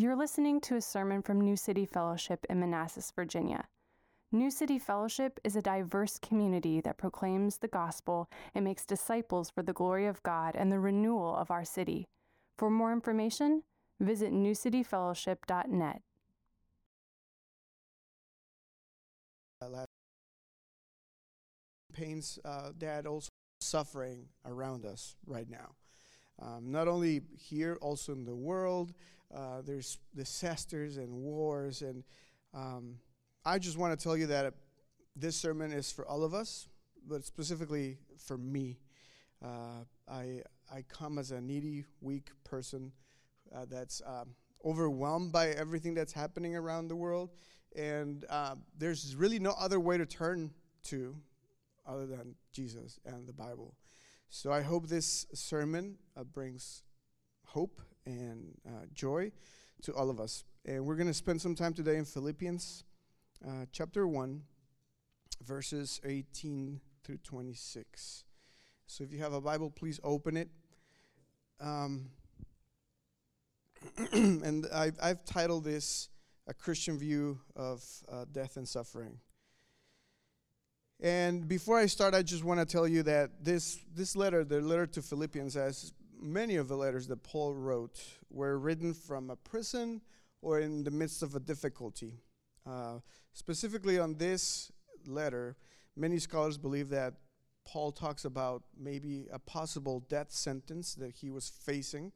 You're listening to a sermon from New City Fellowship in Manassas, Virginia. New City Fellowship is a diverse community that proclaims the gospel and makes disciples for the glory of God and the renewal of our city. For more information, visit newcityfellowship.net. pains uh, that also suffering around us right now. Um, not only here, also in the world, uh, there's disasters and wars. And um, I just want to tell you that this sermon is for all of us, but specifically for me. Uh, I, I come as a needy, weak person uh, that's um, overwhelmed by everything that's happening around the world. And uh, there's really no other way to turn to other than Jesus and the Bible. So I hope this sermon uh, brings hope and uh, joy to all of us. And we're going to spend some time today in Philippians uh, chapter 1, verses 18 through 26. So if you have a Bible, please open it. Um, and I've, I've, titled this A Christian View of uh, Death and Suffering. And before I start, I just want to tell you that this, this letter, the letter to Philippians, as many of the letters that Paul wrote, were written from a prison or in the midst of a difficulty. Uh, specifically on this letter, many scholars believe that Paul talks about maybe a possible death sentence that he was facing.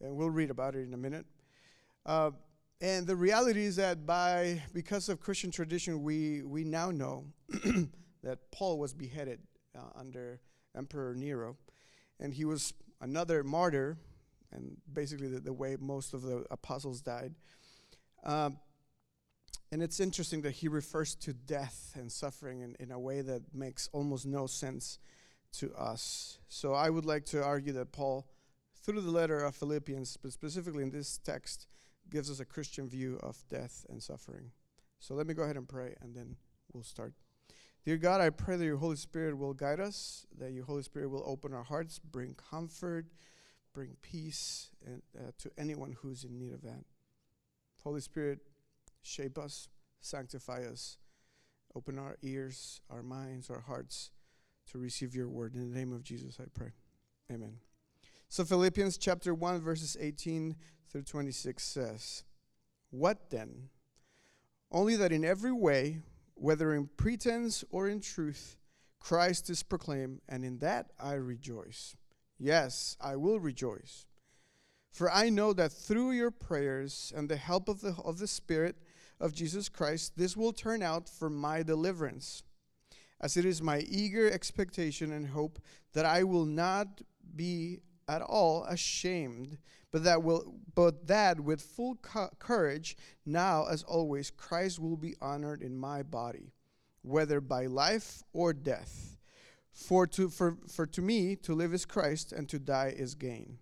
And we'll read about it in a minute. Uh, and the reality is that by because of Christian tradition, we, we now know that Paul was beheaded uh, under Emperor Nero, and he was another martyr, and basically the, the way most of the apostles died. Um, and it's interesting that he refers to death and suffering in, in a way that makes almost no sense to us. So I would like to argue that Paul, through the letter of Philippians, but specifically in this text, gives us a Christian view of death and suffering. So let me go ahead and pray, and then we'll start. Dear God, I pray that your Holy Spirit will guide us, that your Holy Spirit will open our hearts, bring comfort, bring peace and, uh, to anyone who's in need of that. Holy Spirit, shape us, sanctify us, open our ears, our minds, our hearts to receive your word. In the name of Jesus, I pray. Amen. So, Philippians chapter 1, verses 18 through 26 says, What then? Only that in every way, whether in pretense or in truth, Christ is proclaimed, and in that I rejoice. Yes, I will rejoice. For I know that through your prayers and the help of the, of the Spirit of Jesus Christ, this will turn out for my deliverance. As it is my eager expectation and hope that I will not be at all ashamed, but that will but that with full co- courage now as always Christ will be honored in my body whether by life or death. For to for, for to me to live is Christ and to die is gain.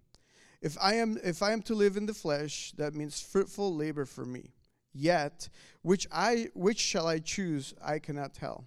If I am if I am to live in the flesh that means fruitful labor for me. Yet which I which shall I choose I cannot tell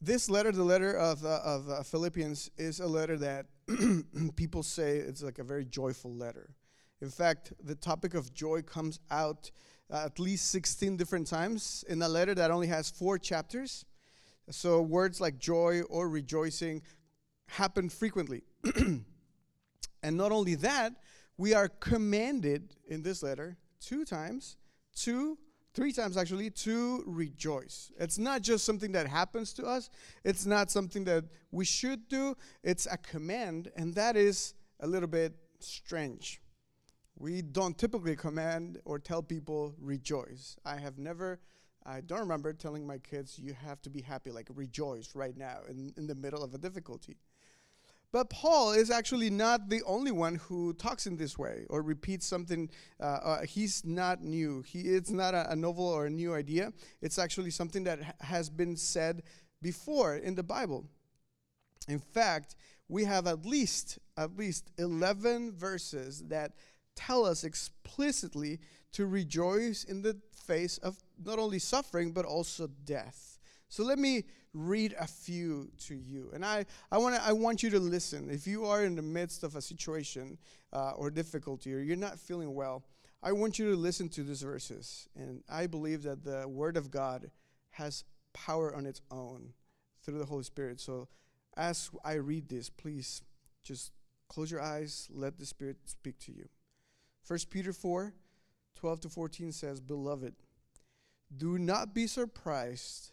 this letter, the letter of, uh, of uh, Philippians, is a letter that people say it's like a very joyful letter. In fact, the topic of joy comes out uh, at least 16 different times in a letter that only has four chapters. So words like joy or rejoicing happen frequently. and not only that, we are commanded in this letter two times to three times actually, to rejoice. It's not just something that happens to us, it's not something that we should do, it's a command, and that is a little bit strange. We don't typically command or tell people rejoice. I have never, I don't remember telling my kids, you have to be happy, like rejoice right now in, in the middle of a difficulty. But Paul is actually not the only one who talks in this way or repeats something. Uh, uh, he's not new. He, it's not a, a, novel or a new idea. It's actually something that ha- has been said before in the Bible. In fact, we have at least at least 11 verses that tell us explicitly to rejoice in the face of not only suffering but also death. So let me read a few to you. And I, I, wanna, I want you to listen. If you are in the midst of a situation uh, or difficulty or you're not feeling well, I want you to listen to these verses. And I believe that the Word of God has power on its own through the Holy Spirit. So as I read this, please just close your eyes, let the Spirit speak to you. 1 Peter 4 12 to 14 says, Beloved, do not be surprised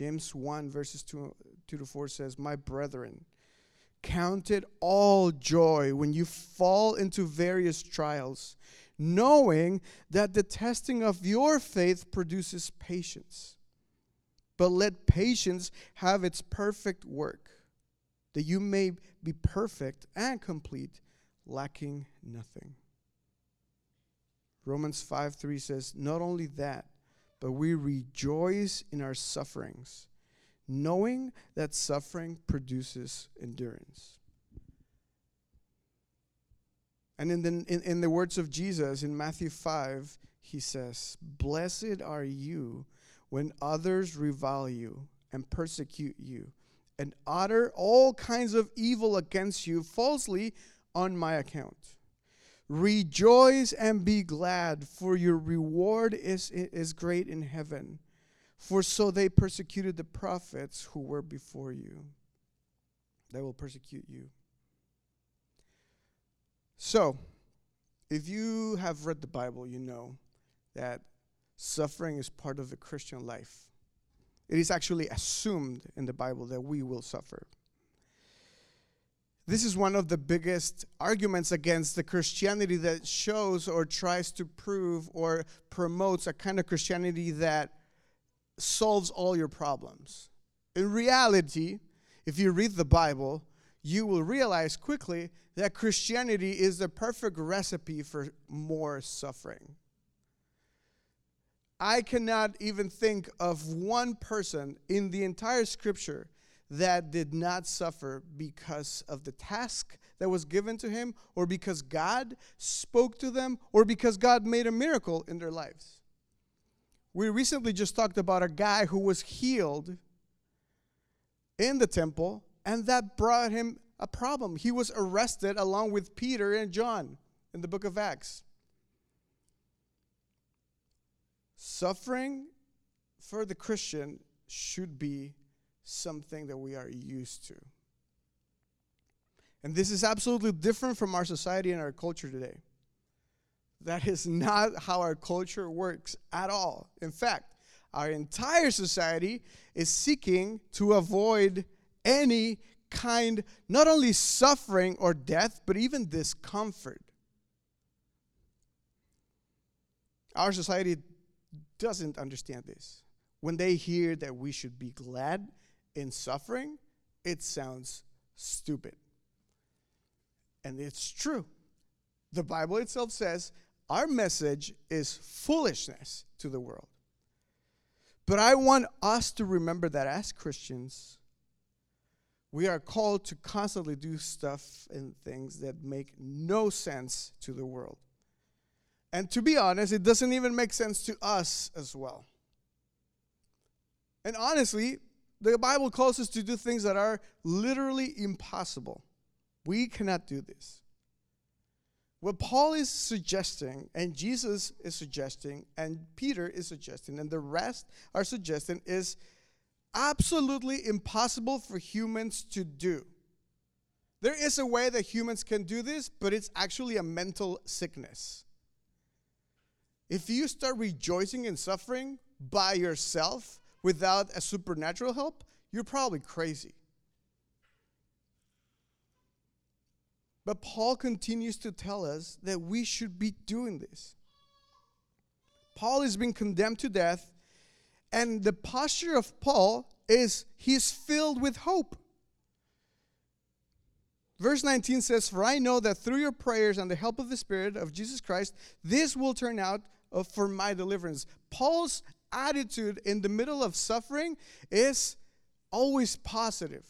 James 1, verses 2, 2 to 4 says, My brethren, count it all joy when you fall into various trials, knowing that the testing of your faith produces patience. But let patience have its perfect work, that you may be perfect and complete, lacking nothing. Romans 5 3 says, Not only that, but we rejoice in our sufferings, knowing that suffering produces endurance. And in the, in, in the words of Jesus in Matthew 5, he says, Blessed are you when others revile you and persecute you and utter all kinds of evil against you falsely on my account. Rejoice and be glad, for your reward is, is great in heaven. For so they persecuted the prophets who were before you. They will persecute you. So, if you have read the Bible, you know that suffering is part of the Christian life. It is actually assumed in the Bible that we will suffer. This is one of the biggest arguments against the Christianity that shows or tries to prove or promotes a kind of Christianity that solves all your problems. In reality, if you read the Bible, you will realize quickly that Christianity is the perfect recipe for more suffering. I cannot even think of one person in the entire scripture that did not suffer because of the task that was given to him, or because God spoke to them, or because God made a miracle in their lives. We recently just talked about a guy who was healed in the temple, and that brought him a problem. He was arrested along with Peter and John in the book of Acts. Suffering for the Christian should be something that we are used to. And this is absolutely different from our society and our culture today. That is not how our culture works at all. In fact, our entire society is seeking to avoid any kind, not only suffering or death, but even discomfort. Our society doesn't understand this. When they hear that we should be glad in suffering, it sounds stupid. And it's true. The Bible itself says our message is foolishness to the world. But I want us to remember that as Christians, we are called to constantly do stuff and things that make no sense to the world. And to be honest, it doesn't even make sense to us as well. And honestly, the Bible calls us to do things that are literally impossible. We cannot do this. What Paul is suggesting, and Jesus is suggesting, and Peter is suggesting, and the rest are suggesting, is absolutely impossible for humans to do. There is a way that humans can do this, but it's actually a mental sickness. If you start rejoicing in suffering by yourself without a supernatural help, you're probably crazy. But Paul continues to tell us that we should be doing this. Paul is being condemned to death, and the posture of Paul is he's filled with hope. Verse 19 says, For I know that through your prayers and the help of the Spirit of Jesus Christ, this will turn out uh, for my deliverance. Paul's attitude in the middle of suffering is always positive.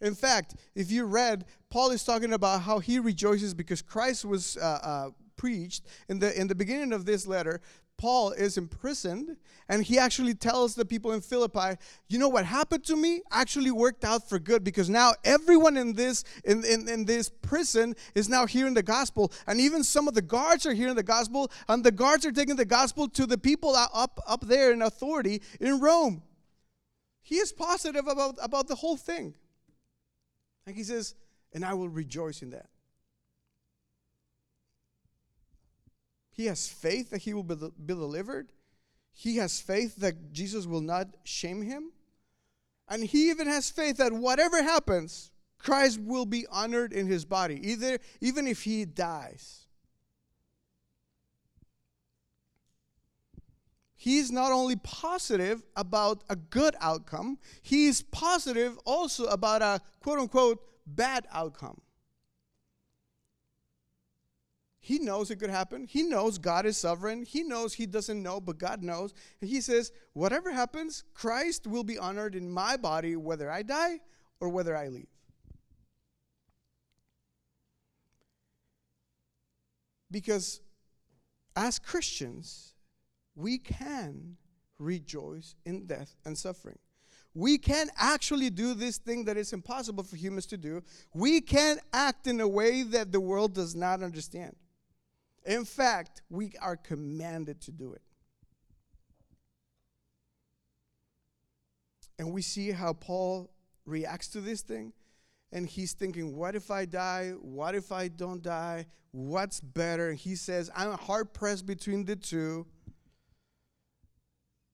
In fact, if you read, Paul is talking about how he rejoices because Christ was uh, uh, preached. In the, in the beginning of this letter, Paul is imprisoned, and he actually tells the people in Philippi, "You know what happened to me actually worked out for good because now everyone in this in, in, in this prison is now hearing the gospel, and even some of the guards are hearing the gospel, and the guards are taking the gospel to the people up up there in authority in Rome." He is positive about, about the whole thing. And he says, and I will rejoice in that. He has faith that he will be, be delivered. He has faith that Jesus will not shame him. And he even has faith that whatever happens, Christ will be honored in his body, either even if he dies. He's not only positive about a good outcome, he's positive also about a quote unquote bad outcome. He knows it could happen. He knows God is sovereign. He knows he doesn't know, but God knows. And he says, whatever happens, Christ will be honored in my body, whether I die or whether I leave. Because as Christians, we can rejoice in death and suffering. We can actually do this thing that is impossible for humans to do. We can act in a way that the world does not understand. In fact, we are commanded to do it. And we see how Paul reacts to this thing. And he's thinking, what if I die? What if I don't die? What's better? He says, I'm hard pressed between the two.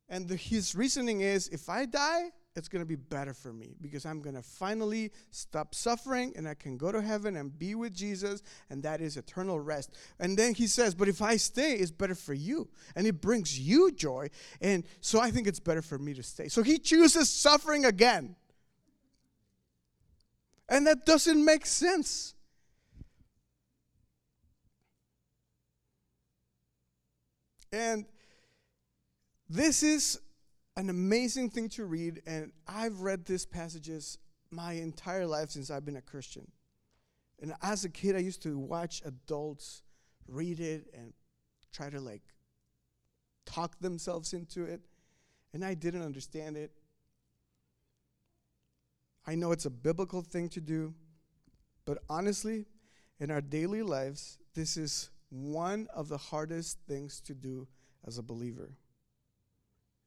And the, his reasoning is if I die, it's going to be better for me because I'm going to finally stop suffering and I can go to heaven and be with Jesus, and that is eternal rest. And then he says, But if I stay, it's better for you, and it brings you joy. And so I think it's better for me to stay. So he chooses suffering again. And that doesn't make sense. And this is an amazing thing to read, and I've read these passages my entire life since I've been a Christian. And as a kid, I used to watch adults read it and try to like talk themselves into it, and I didn't understand it. I know it's a biblical thing to do, but honestly, in our daily lives, this is one of the hardest things to do as a believer.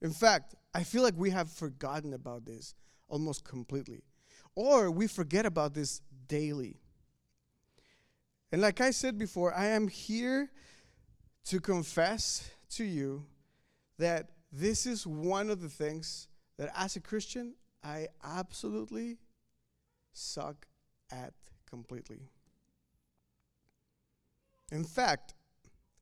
In fact, I feel like we have forgotten about this almost completely. Or we forget about this daily. And like I said before, I am here to confess to you that this is one of the things that as a Christian, I absolutely suck at completely. In fact,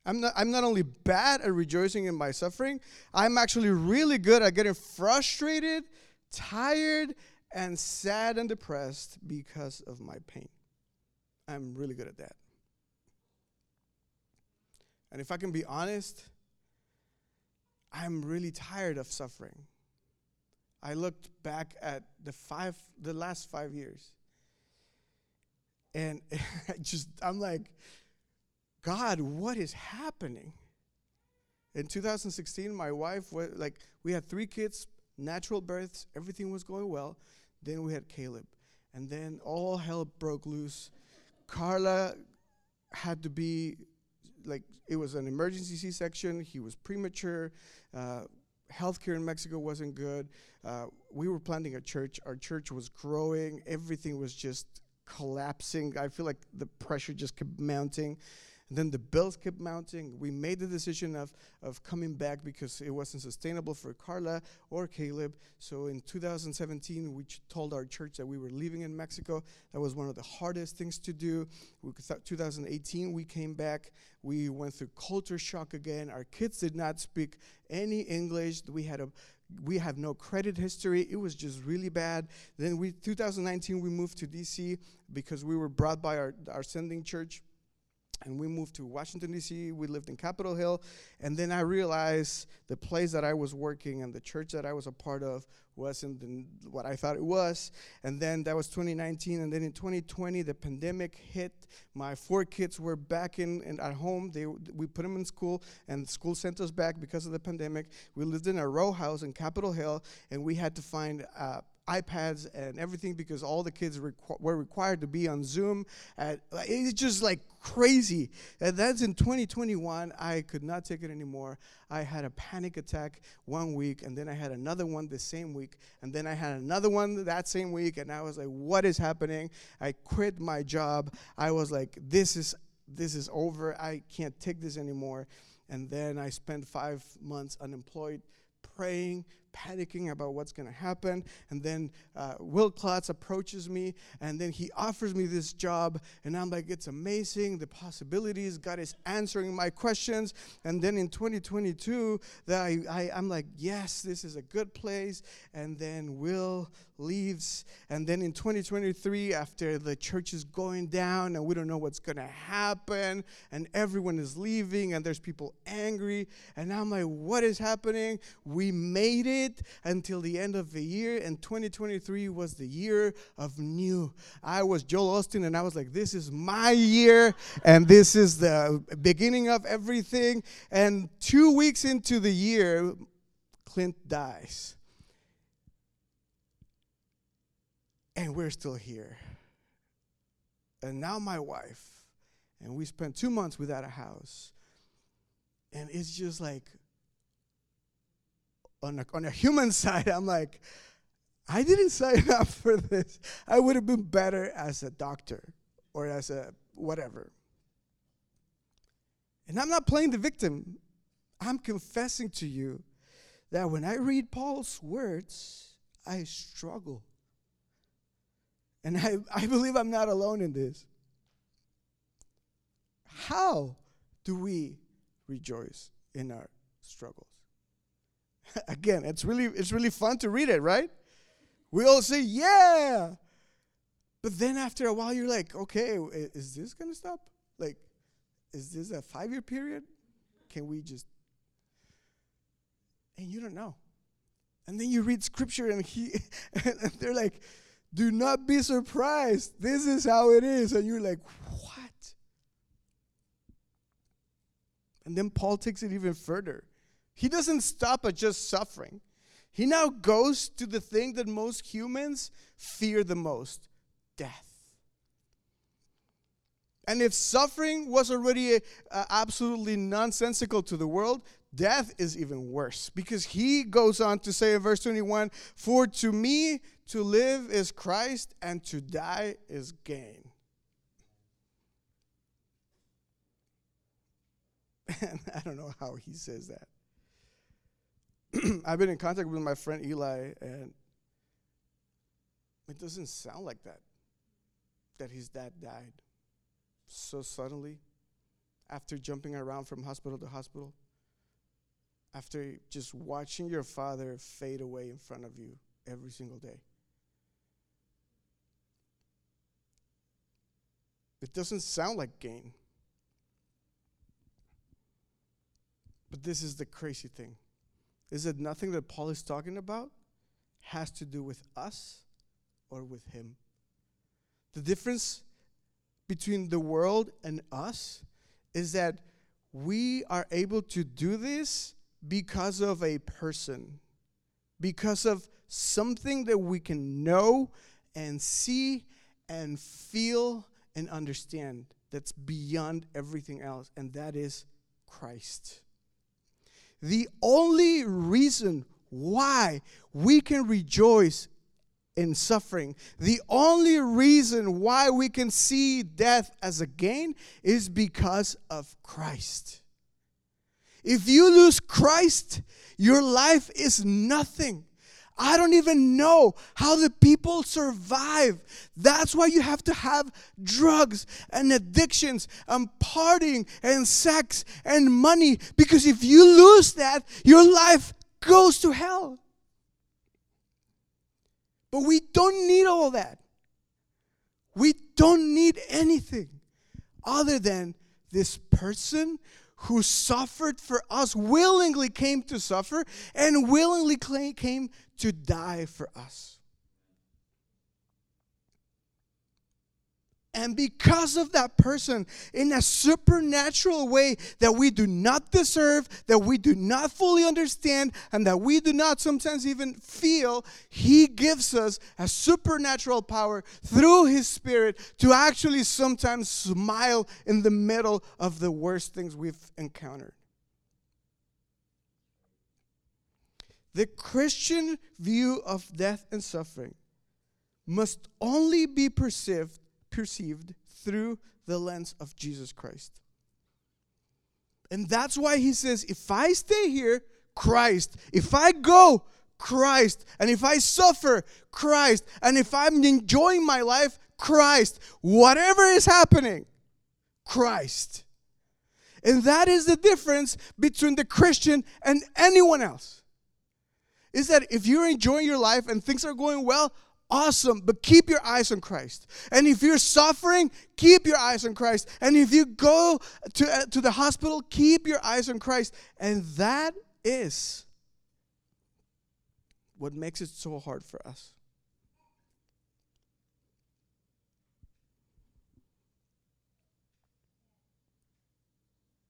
I'm not, I'm not only bad at rejoicing in my suffering, I'm actually really good at getting frustrated, tired, and sad and depressed because of my pain. I'm really good at that. And if I can be honest, I'm really tired of suffering. I looked back at the five the last 5 years. And I just I'm like God, what is happening? In 2016, my wife like, we had three kids, natural births, everything was going well. Then we had Caleb. And then all hell broke loose. Carla had to be, like, it was an emergency C section. He was premature. Uh, healthcare in Mexico wasn't good. Uh, we were planting a church. Our church was growing. Everything was just collapsing. I feel like the pressure just kept mounting. And then the bills kept mounting. We made the decision of, of coming back because it wasn't sustainable for Carla or Caleb. So in 2017, we told our church that we were leaving in Mexico. That was one of the hardest things to do. We, 2018, we came back. We went through culture shock again. Our kids did not speak any English. We had a we have no credit history. It was just really bad. Then we 2019 we moved to DC because we were brought by our, our sending church and we moved to Washington D.C. We lived in Capitol Hill, and then I realized the place that I was working and the church that I was a part of wasn't what I thought it was. And then that was 2019, and then in 2020 the pandemic hit. My four kids were back in, in at home. They we put them in school, and school sent us back because of the pandemic. We lived in a row house in Capitol Hill, and we had to find. Uh, iPads and everything because all the kids requ- were required to be on Zoom. At, it's just like crazy. And that's in 2021. I could not take it anymore. I had a panic attack one week, and then I had another one the same week, and then I had another one that same week, and I was like, "What is happening?" I quit my job. I was like, "This is this is over. I can't take this anymore." And then I spent five months unemployed, praying, panicking about what's going to happen. And then uh, Will Klotz approaches me, and then he offers me this job, and I'm like, it's amazing, the possibilities. God is answering my questions. And then in 2022, that I, I, I'm like, yes, this is a good place. And then Will leaves. And then in 2023, after the church is going down and we don't know what's going to happen, and everyone is leaving, and there's people angry, and I'm like, what is happening? We made it until the end of the year, and 2023 was the year of new. I was Joel Osteen, and I was like, this is my year, and this is the beginning of everything. And two weeks into the year, Clint dies. and we're still here. And now my wife, and we spent two months without a house. And it's just like, on a, on a human side, I'm like, I didn't sign up for this. I would have been better as a doctor or as a whatever. And I'm not playing the victim. I'm confessing to you that when I read Paul's words, I struggle. And I, I believe I'm not alone in this. How do we rejoice in our struggles? Again, it's really it's really fun to read it, right? We all say, "Yeah." But then after a while you're like, "Okay, is this going to stop? Like is this a 5-year period? Can we just And you don't know. And then you read scripture and he and they're like, do not be surprised. This is how it is. And you're like, what? And then Paul takes it even further. He doesn't stop at just suffering. He now goes to the thing that most humans fear the most death. And if suffering was already uh, absolutely nonsensical to the world, death is even worse because he goes on to say in verse 21 For to me to live is Christ, and to die is gain. I don't know how he says that. I've been in contact with my friend Eli, and it doesn't sound like that. That his dad died so suddenly after jumping around from hospital to hospital, after just watching your father fade away in front of you every single day. It doesn't sound like gain. But this is the crazy thing. Is it nothing that Paul is talking about has to do with us or with him? The difference between the world and us is that we are able to do this because of a person, because of something that we can know and see and feel and understand that's beyond everything else, and that is Christ. The only reason why we can rejoice in suffering. The only reason why we can see death as a gain is because of Christ. If you lose Christ, your life is nothing. I don't even know how the people survive. That's why you have to have drugs and addictions and partying and sex and money. Because if you lose that, your life goes to hell. But we don't need all that. We don't need anything other than this person who suffered for us, willingly came to suffer, and willingly came to die for us. And because of that person, in a supernatural way that we do not deserve, that we do not fully understand, and that we do not sometimes even feel, He gives us a supernatural power through His Spirit to actually sometimes smile in the middle of the worst things we've encountered. The Christian view of death and suffering must only be perceived perceived through the lens of Jesus Christ. And that's why he says, if I stay here, Christ. If I go, Christ. And if I suffer, Christ. And if I'm enjoying my life, Christ. Whatever is happening, Christ. And that is the difference between the Christian and anyone else. Is that if you're enjoying your life and things are going well, awesome, but keep your eyes on Christ. And if you're suffering, keep your eyes on Christ. And if you go to, uh, to the hospital, keep your eyes on Christ. And that is what makes it so hard for us.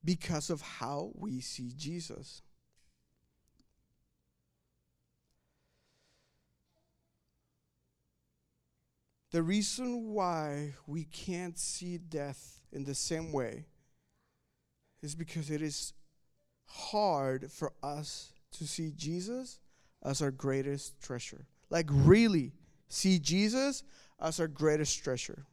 Because of how we see Jesus. The reason why we can't see death in the same way is because it is hard for us to see Jesus as our greatest treasure. Like, really see Jesus as our greatest treasure.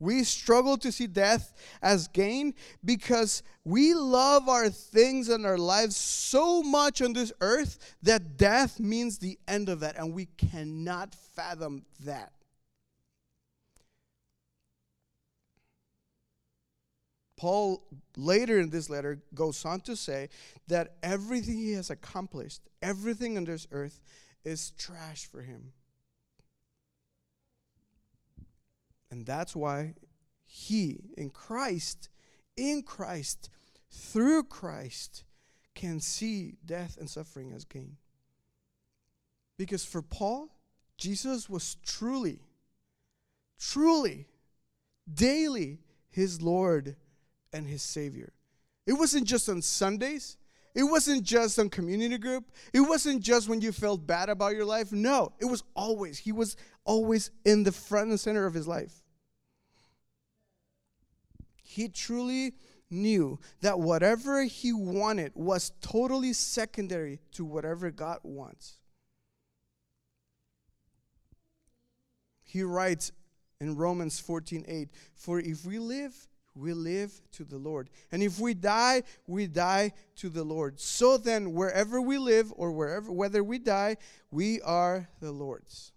We struggle to see death as gain because we love our things and our lives so much on this earth that death means the end of that, and we cannot fathom that. Paul, later in this letter, goes on to say that everything he has accomplished, everything on this earth, is trash for him. And that's why he, in Christ, in Christ, through Christ, can see death and suffering as gain. Because for Paul, Jesus was truly, truly, daily his Lord and his Savior. It wasn't just on Sundays. It wasn't just on community group. It wasn't just when you felt bad about your life. No, it was always. He was always in the front and center of his life. He truly knew that whatever he wanted was totally secondary to whatever God wants. He writes in Romans 14:8, "For if we live we live to the Lord. And if we die, we die to the Lord. So then, wherever we live or wherever, whether we die, we are the Lord's.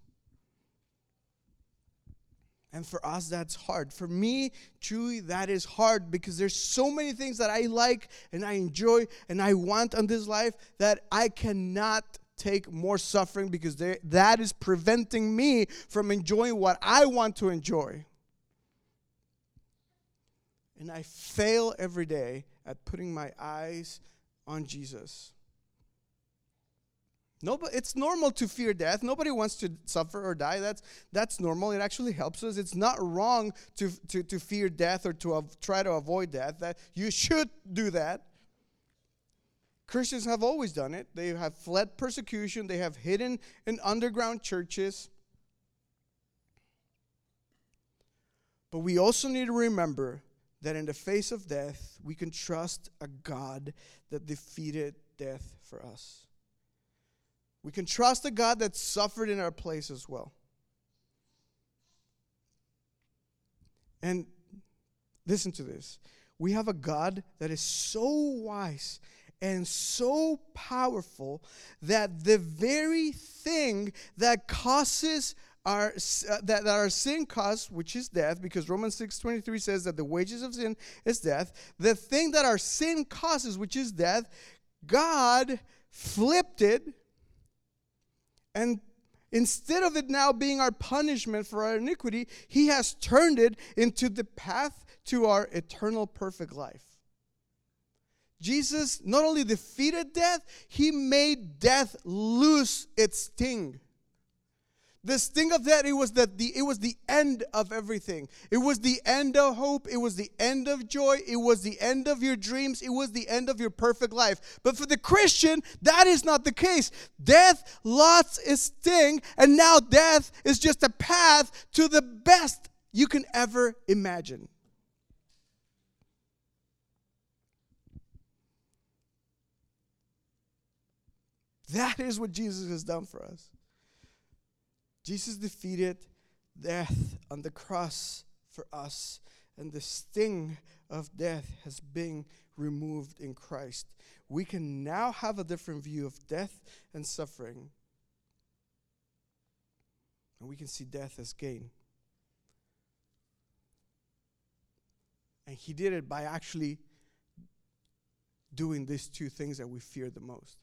And for us, that's hard. For me, truly, that is hard because there's so many things that I like and I enjoy and I want on this life that I cannot take more suffering because that is preventing me from enjoying what I want to enjoy. And I fail every day at putting my eyes on Jesus. Nobody, it's normal to fear death. Nobody wants to suffer or die. That's, that's normal. It actually helps us. It's not wrong to, to, to fear death or to av- try to avoid death. That you should do that. Christians have always done it. They have fled persecution. They have hidden in underground churches. But we also need to remember that in the face of death, we can trust a God that defeated death for us. We can trust a God that suffered in our place as well. And listen to this we have a God that is so wise and so powerful that the very thing that causes uh, that, our sin causes, which is death, because Romans 6:23 says that the wages of sin is death, the thing that our sin causes, which is death, God flipped it and instead of it now being our punishment for our iniquity, he has turned it into the path to our eternal perfect life. Jesus not only defeated death, he made death lose its sting. The sting of that it was that the it was the end of everything. It was the end of hope. It was the end of joy. It was the end of your dreams. It was the end of your perfect life. But for the Christian, that is not the case. Death lost its sting, and now death is just a path to the best you can ever imagine. That is what Jesus has done for us. Jesus defeated death on the cross for us, and the sting of death has been removed in Christ. We can now have a different view of death and suffering. And we can see death as gain. And he did it by actually doing these two things that we fear the most.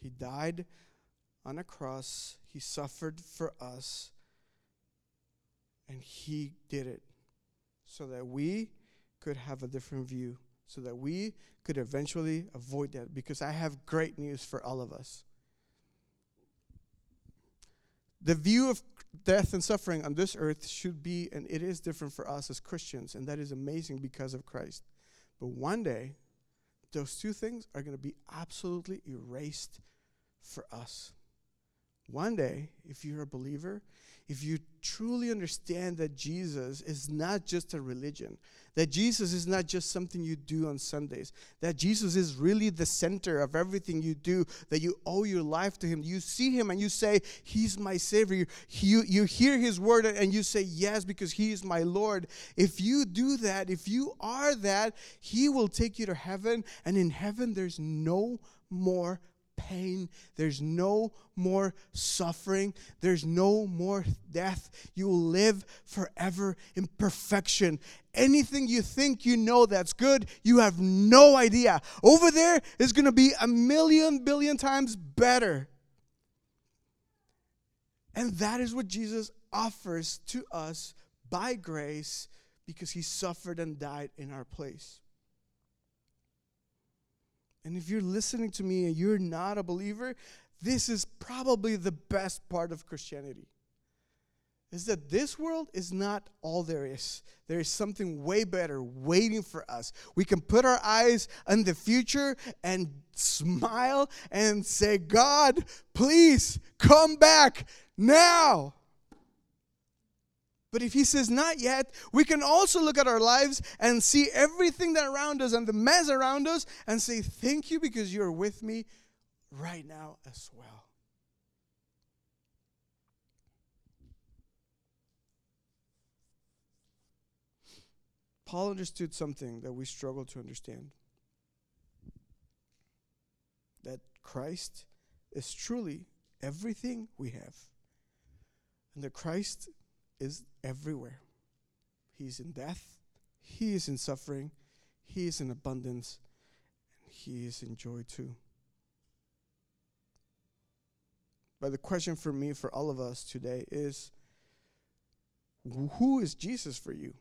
He died on a cross, He suffered for us, and He did it so that we could have a different view, so that we could eventually avoid that. Because I have great news for all of us. The view of death and suffering on this earth should be, and it is different for us as Christians, and that is amazing because of Christ. But one day, those two things are going to be absolutely erased for us. One day, if you're a believer, if you truly understand that Jesus is not just a religion, that Jesus is not just something you do on Sundays, that Jesus is really the center of everything you do, that you owe your life to Him. You see Him and you say, He's my Savior. You, you hear His word and you say, Yes, because He is my Lord. If you do that, if you are that, He will take you to heaven, and in heaven, there's no more pain. There's no more suffering. There's no more death. You will live forever in perfection. Anything you think you know that's good, you have no idea. Over there is going to be a million billion times better. And that is what Jesus offers to us by grace because he suffered and died in our place. And if you're listening to me and you're not a believer, this is probably the best part of Christianity. Is that this world is not all there is. There is something way better waiting for us. We can put our eyes on the future and smile and say, God, please come back now. But if he says not yet, we can also look at our lives and see everything that around us and the mess around us and say, Thank you because you're with me right now as well. Paul understood something that we struggle to understand that Christ is truly everything we have. And that Christ is everywhere. He's in death, He is in suffering, He is in abundance, and He is in joy too. But the question for me, for all of us today, is who is Jesus for you?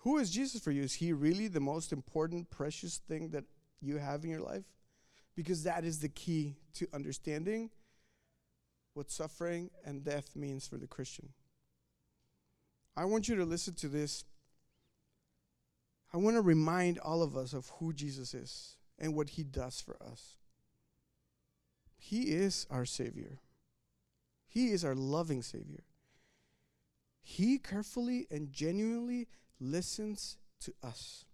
Who is Jesus for you? Is he really the most important, precious thing that you have in your life? Because that is the key to understanding what suffering and death means for the Christian. I want you to listen to this. I want to remind all of us of who Jesus is and what he does for us. He is our Savior, He is our loving Savior. He carefully and genuinely listens to us.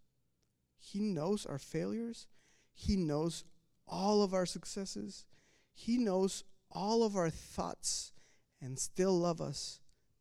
He knows our failures, He knows all of our successes. He knows all of our thoughts and still love us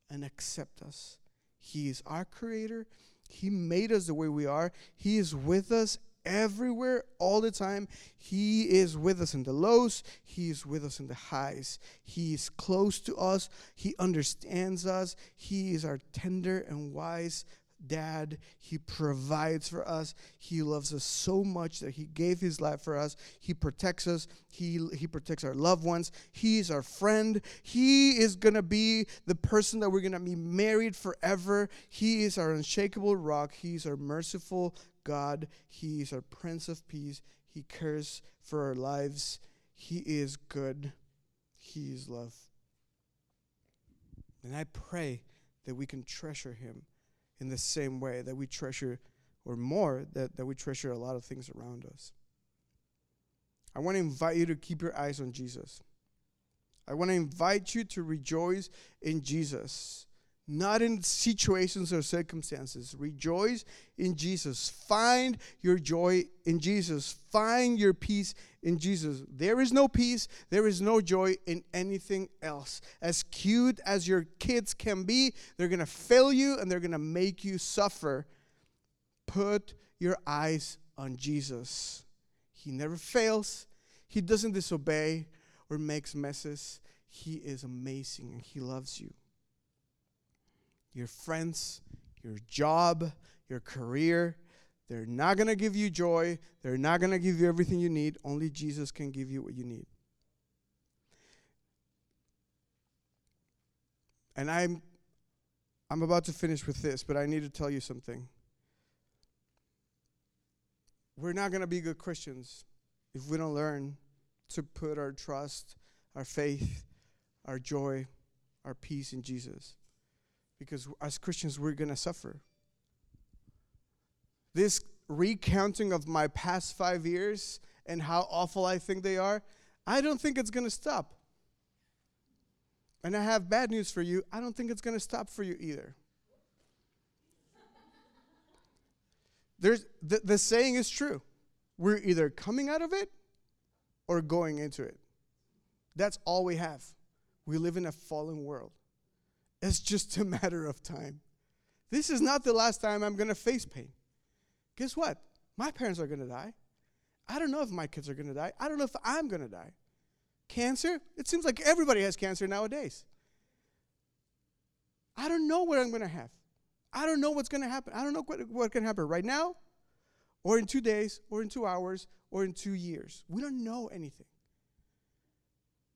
and accept us. He is our creator. He made us the way we are. He is with us everywhere all the time. He is with us in the lows, He is with us in the highs. He is close to us, He understands us, He is our tender and wise dad. He provides for us. He loves us so much that he gave his life for us. He protects us. He he protects our loved ones. He is our friend. He is going to be the person that we're going to be married forever. He is our unshakable rock. He's our merciful God. He is our prince of peace. He cares for our lives. He is good. He is love. And I pray that we can treasure him in the same way that we treasure, or more, that, that we treasure a lot of things around us. I want to invite you to keep your eyes on Jesus. I want to invite you to rejoice in Jesus, not in situations or circumstances. Rejoice in Jesus. Find your joy in Jesus. Find your peace in Jesus. There is no peace, there is no joy in anything else. As cute as your kids can be, they're going to fail you and they're going to make you suffer. Put your eyes on Jesus. He never fails, He doesn't disobey or makes messes. He is amazing and He loves you. Your friends, your job, your career, they're not going to give you joy. They're not going to give you everything you need. Only Jesus can give you what you need. And I'm I'm about to finish with this, but I need to tell you something. We're not going to be good Christians if we don't learn to put our trust, our faith, our joy, our peace in Jesus. Because as Christians, we're going to suffer this recounting of my past five years and how awful I think they are, I don't think it's going to stop. And I have bad news for you. I don't think it's going to stop for you either. There's, the, the saying is true. We're either coming out of it or going into it. That's all we have. We live in a fallen world. It's just a matter of time. This is not the last time I'm going to face pain guess what? My parents are going to die. I don't know if my kids are going to die. I don't know if I'm going to die. Cancer? It seems like everybody has cancer nowadays. I don't know what I'm going to have. I don't know what's going to happen. I don't know what, what can happen right now, or in two days, or in two hours, or in two years. We don't know anything.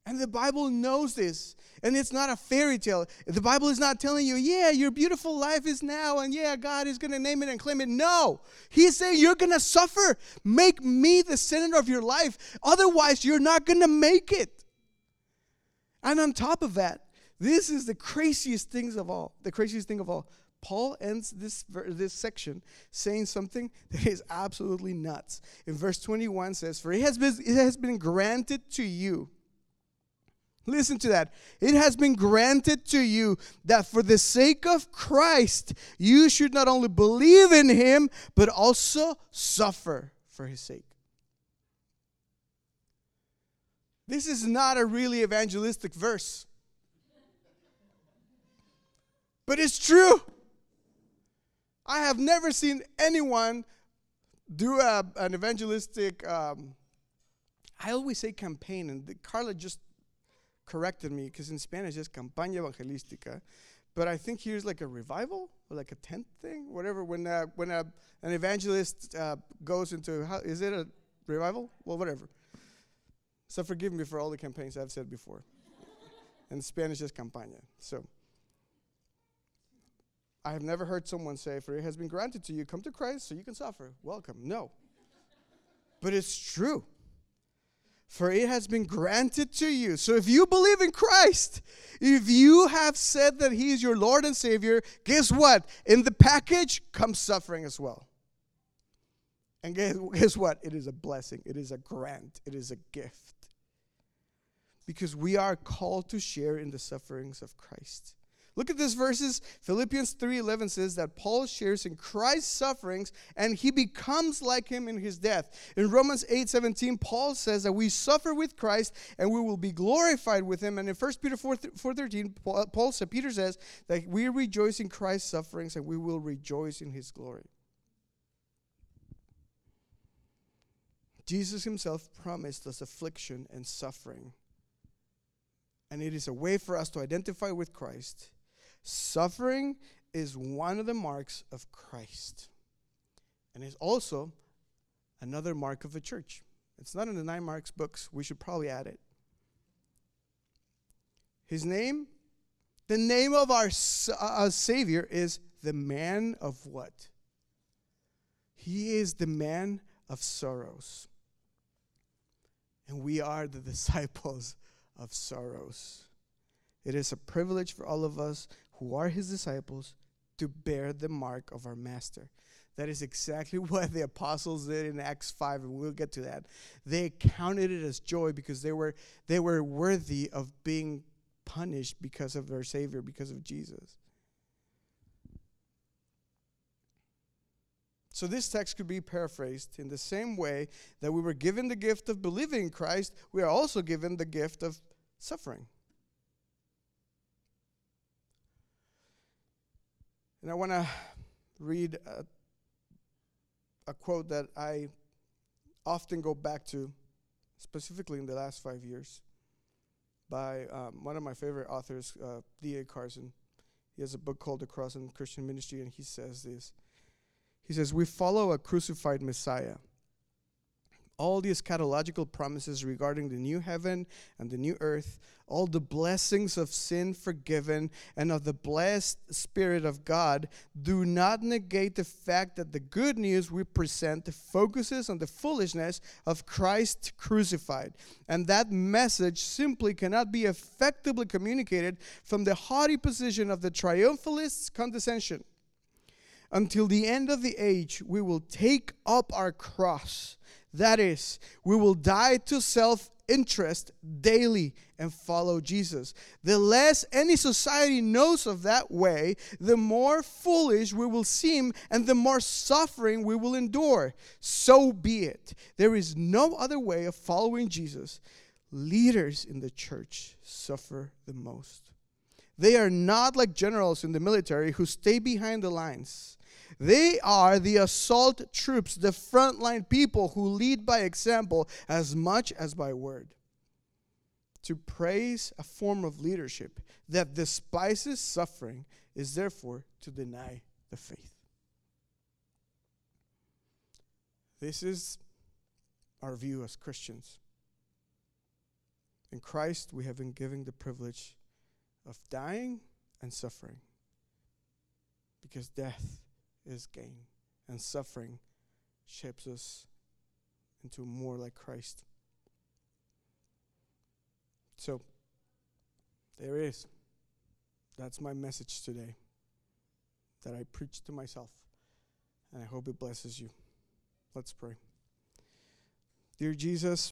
And the Bible knows this. And it's not a fairy tale. The Bible is not telling you, yeah, your beautiful life is now, and yeah, God is going to name it and claim it. No. He's saying you're going to suffer. Make me the center of your life. Otherwise, you're not going to make it. And on top of that, this is the craziest things of all. The craziest thing of all. Paul ends this, this section saying something that is absolutely nuts. In verse 21 says, For it has been, it has been granted to you Listen to that. It has been granted to you that for the sake of Christ, you should not only believe in him, but also suffer for his sake. This is not a really evangelistic verse, but it's true. I have never seen anyone do a, an evangelistic, um, I always say campaign, and Carla just corrected me because in Spanish it's campaña evangelística, but I think here's like a revival or like a tent thing, whatever. When uh, when a, an evangelist uh, goes into how is it a revival? Well, whatever. So forgive me for all the campaigns I've said before. in Spanish is campaña. So I have never heard someone say, "For it has been granted to you, come to Christ so you can suffer." Welcome. No. but it's true for it has been granted to you. So if you believe in Christ, if you have said that He is your Lord and Savior, guess what? In the package comes suffering as well. And guess, guess what? It is a blessing, it is a grant, it is a gift. Because we are called to share in the sufferings of Christ. Look at these verses. Philippians 3:11 says that Paul shares in Christ's sufferings and he becomes like him in his death. In Romans 8:17, Paul says that we suffer with Christ and we will be glorified with him. And in 1 Peter 4:13, Paul said Peter says that we rejoice in Christ's sufferings and we will rejoice in his glory. Jesus himself promised us affliction and suffering. And it is a way for us to identify with Christ Suffering is one of the marks of Christ. And is also another mark of the church. It's not in the nine marks books. We should probably add it. His name, the name of our uh, Savior is the man of what? He is the man of sorrows. And we are the disciples of sorrows. It is a privilege for all of us who are his disciples to bear the mark of our master. That is exactly what the apostles did in Acts 5, and we'll get to that. They counted it as joy because they were, they were worthy of being punished because of their Savior, because of Jesus. So, this text could be paraphrased in the same way that we were given the gift of believing in Christ, we are also given the gift of suffering. And I want to read a, a quote that I often go back to, specifically in the last five years, by um, one of my favorite authors, uh, D.A. Carson. He has a book called The Cross and Christian Ministry, and he says this. He says, We follow a crucified Messiah all the eschatological promises regarding the new heaven and the new earth, all the blessings of sin forgiven and of the blessed Spirit of God do not negate the fact that the good news we present focuses on the foolishness of Christ crucified. And that message simply cannot be effectively communicated from the haughty position of the triumphalist's condescension. Until the end of the age, we will take up our cross that is, we will die to self interest daily and follow Jesus. The less any society knows of that way, the more foolish we will seem and the more suffering we will endure. So be it. There is no other way of following Jesus. Leaders in the church suffer the most. They are not like generals in the military who stay behind the lines. They are the assault troops, the frontline people who lead by example as much as by word. To praise a form of leadership that despises suffering is therefore to deny the faith. This is our view as Christians. In Christ, we have been given the privilege of dying and suffering because death is gain, and suffering shapes us into more like Christ. So, there is. That's my message today that I preach to myself, and I hope it blesses you. Let's pray. Dear Jesus,